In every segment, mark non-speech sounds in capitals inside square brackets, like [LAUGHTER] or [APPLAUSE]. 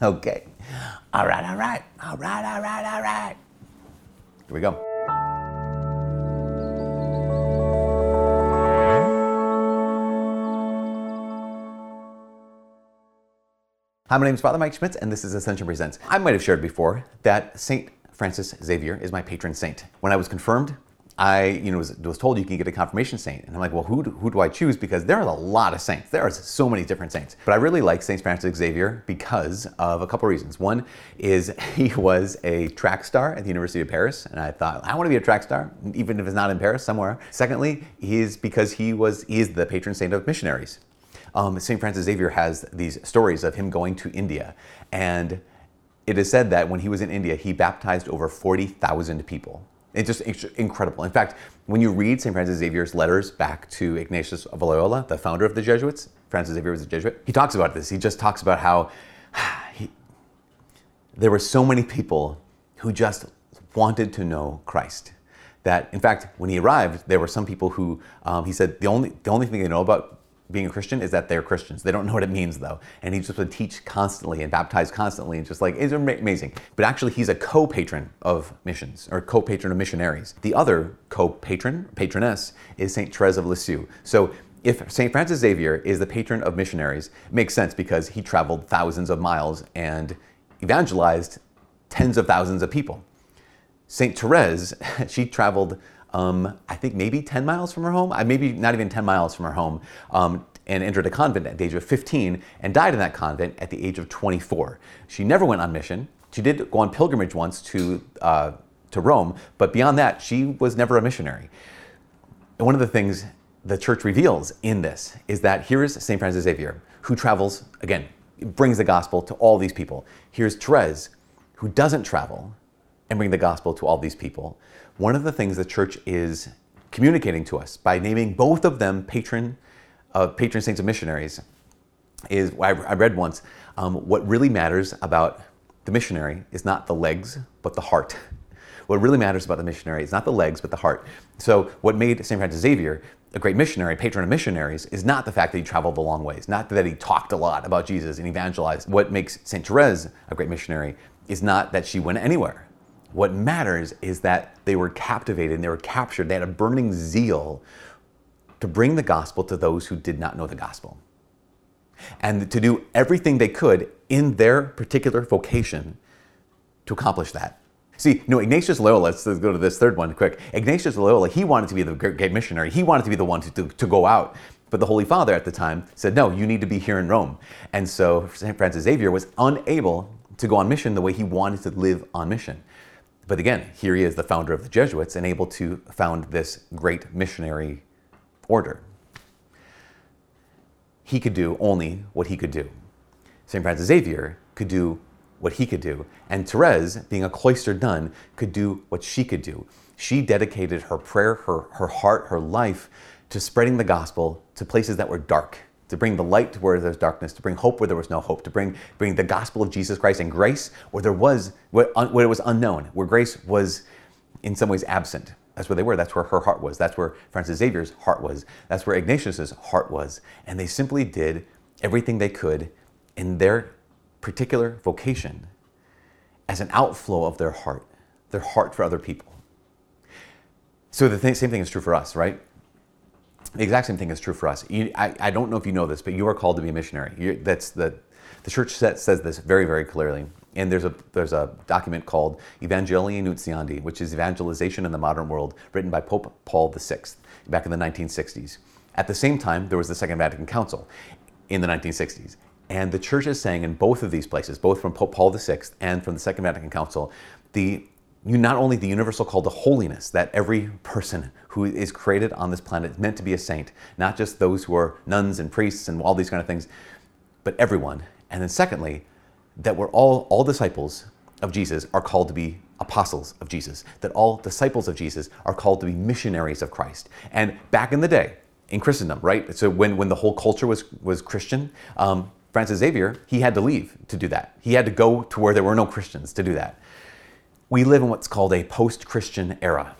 Okay. All right, all right, all right, all right, all right. Here we go. Hi, my name is Father Mike Schmitz, and this is Ascension Presents. I might have shared before that Saint Francis Xavier is my patron saint. When I was confirmed, I, you know, was, was told you can get a confirmation saint, and I'm like, well, who do, who do I choose? Because there are a lot of saints. There are so many different saints, but I really like Saint Francis Xavier because of a couple reasons. One is [LAUGHS] he was a track star at the University of Paris, and I thought I want to be a track star, even if it's not in Paris, somewhere. Secondly, he's because he was he is the patron saint of missionaries. Um, St. Francis Xavier has these stories of him going to India. And it is said that when he was in India, he baptized over 40,000 people. It's just incredible. In fact, when you read St. Francis Xavier's letters back to Ignatius of Loyola, the founder of the Jesuits, Francis Xavier was a Jesuit, he talks about this. He just talks about how [SIGHS] he, there were so many people who just wanted to know Christ. That, in fact, when he arrived, there were some people who um, he said the only, the only thing they know about being a Christian is that they're Christians. They don't know what it means though. And he just would teach constantly and baptize constantly and just like, it's amazing. But actually, he's a co patron of missions or co patron of missionaries. The other co patron, patroness, is St. Therese of Lisieux. So if St. Francis Xavier is the patron of missionaries, it makes sense because he traveled thousands of miles and evangelized tens of thousands of people. St. Therese, [LAUGHS] she traveled um, I think maybe 10 miles from her home, uh, maybe not even 10 miles from her home, um, and entered a convent at the age of 15 and died in that convent at the age of 24. She never went on mission. She did go on pilgrimage once to, uh, to Rome, but beyond that, she was never a missionary. And one of the things the church reveals in this is that here is St. Francis Xavier, who travels, again, brings the gospel to all these people. Here's Therese, who doesn't travel and bring the gospel to all these people one of the things the church is communicating to us by naming both of them patron, uh, patron saints of missionaries is I, I read once um, what really matters about the missionary is not the legs but the heart. [LAUGHS] What really matters about the missionary is not the legs but the heart. So what made St. Francis Xavier a great missionary, patron of missionaries, is not the fact that he traveled a long ways, not that he talked a lot about Jesus and evangelized. What makes St. Therese a great missionary is not that she went anywhere what matters is that they were captivated and they were captured. They had a burning zeal to bring the gospel to those who did not know the gospel. And to do everything they could in their particular vocation to accomplish that. See, know, Ignatius Loyola, let's go to this third one quick. Ignatius Loyola, he wanted to be the great missionary. He wanted to be the one to, to, to go out. But the Holy Father at the time said, no, you need to be here in Rome. And so St. Francis Xavier was unable to go on mission the way he wanted to live on mission. But again, here he is, the founder of the Jesuits, and able to found this great missionary order. He could do only what he could do. St. Francis Xavier could do what he could do. And Therese, being a cloistered nun, could do what she could do. She dedicated her prayer, her, her heart, her life to spreading the gospel to places that were dark to bring the light to where there's darkness, to bring hope where there was no hope, to bring, bring the gospel of Jesus Christ and grace where there was, where, where it was unknown, where grace was in some ways absent. That's where they were. That's where her heart was. That's where Francis Xavier's heart was. That's where Ignatius's heart was. And they simply did everything they could in their particular vocation as an outflow of their heart, their heart for other people. So the th- same thing is true for us, right? The exact same thing is true for us. You, I, I, don't know if you know this, but you are called to be a missionary. You're, that's the, the church says this very, very clearly. And there's a, there's a document called Evangelii Nuntiandi, which is Evangelization in the Modern World, written by Pope Paul VI back in the 1960s. At the same time, there was the Second Vatican Council in the 1960s. And the church is saying in both of these places, both from Pope Paul VI and from the Second Vatican Council, the you not only the universal call to holiness that every person who is created on this planet is meant to be a saint, not just those who are nuns and priests and all these kind of things, but everyone. And then secondly, that we're all all disciples of Jesus are called to be apostles of Jesus, that all disciples of Jesus are called to be missionaries of Christ. And back in the day, in Christendom, right? So when, when the whole culture was, was Christian, um, Francis Xavier, he had to leave to do that. He had to go to where there were no Christians to do that we live in what's called a post Christian era.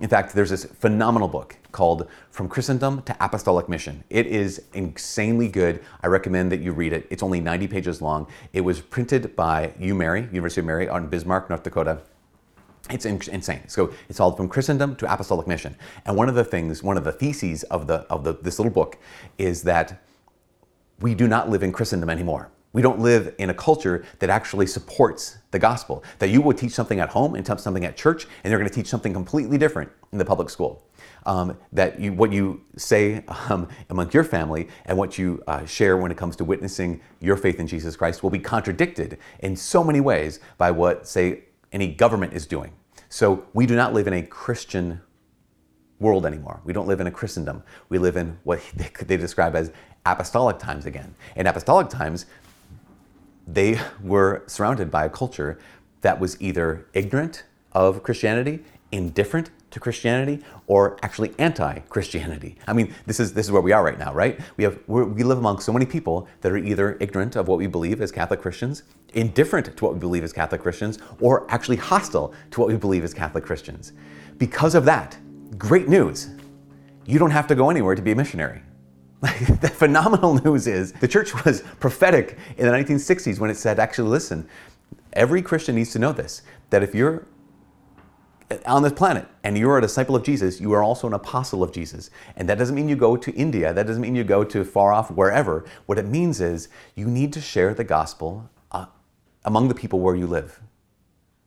In fact, there's this phenomenal book called From Christendom to Apostolic Mission. It is insanely good. I recommend that you read it. It's only 90 pages long. It was printed by UMary, University of Mary, on Bismarck, North Dakota. It's insane. So it's all from Christendom to Apostolic Mission. And one of the things, one of the theses of the of the, this little book is that we do not live in Christendom anymore. We don't live in a culture that actually supports the gospel. That you will teach something at home and teach something at church, and they're going to teach something completely different in the public school. Um, that you, what you say um, among your family and what you uh, share when it comes to witnessing your faith in Jesus Christ will be contradicted in so many ways by what, say, any government is doing. So we do not live in a Christian world anymore. We don't live in a Christendom. We live in what [LAUGHS] they describe as apostolic times again. In apostolic times, they were surrounded by a culture that was either ignorant of Christianity, indifferent to Christianity, or actually anti-Christianity. I mean, this is this is where we are right now, right? We have we live among so many people that are either ignorant of what we believe as Catholic Christians, indifferent to what we believe as Catholic Christians, or actually hostile to what we believe as Catholic Christians. Because of that, great news. You don't have to go anywhere to be a missionary. [LAUGHS] the phenomenal news is the church was prophetic in the 1960s when it said, actually, listen, every Christian needs to know this that if you're on this planet and you're a disciple of Jesus, you are also an apostle of Jesus. And that doesn't mean you go to India, that doesn't mean you go to far off wherever. What it means is you need to share the gospel uh, among the people where you live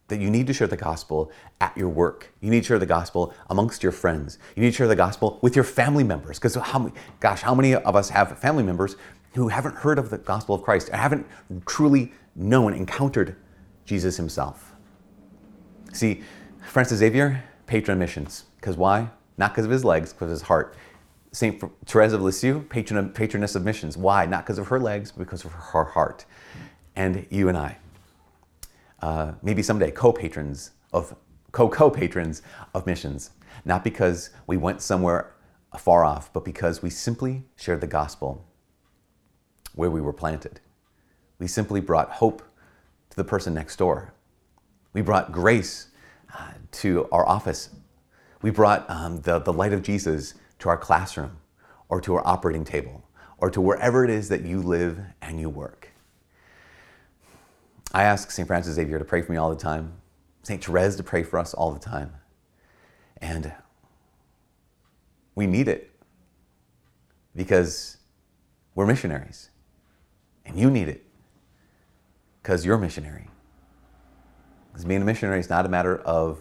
that you need to share the gospel at your work. You need to share the gospel amongst your friends. You need to share the gospel with your family members. Because how gosh, how many of us have family members who haven't heard of the gospel of Christ, haven't truly known, encountered Jesus himself? See, Francis Xavier, patron of missions. Because why? Not because of his legs, because of his heart. St. Therese of Lisieux, patron, patroness of missions. Why? Not because of her legs, because of her heart. And you and I uh, maybe someday co-patrons of co-co-patrons of missions, not because we went somewhere far off, but because we simply shared the gospel where we were planted. We simply brought hope to the person next door. We brought grace uh, to our office. We brought um, the, the light of Jesus to our classroom or to our operating table or to wherever it is that you live and you work. I ask St. Francis Xavier to pray for me all the time, St. Therese to pray for us all the time. And we need it because we're missionaries. And you need it because you're a missionary. Because being a missionary is not a matter of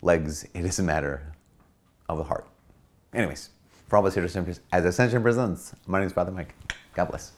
legs, it is a matter of the heart. Anyways, for all of us here as Ascension Presents, my name is Father Mike. God bless.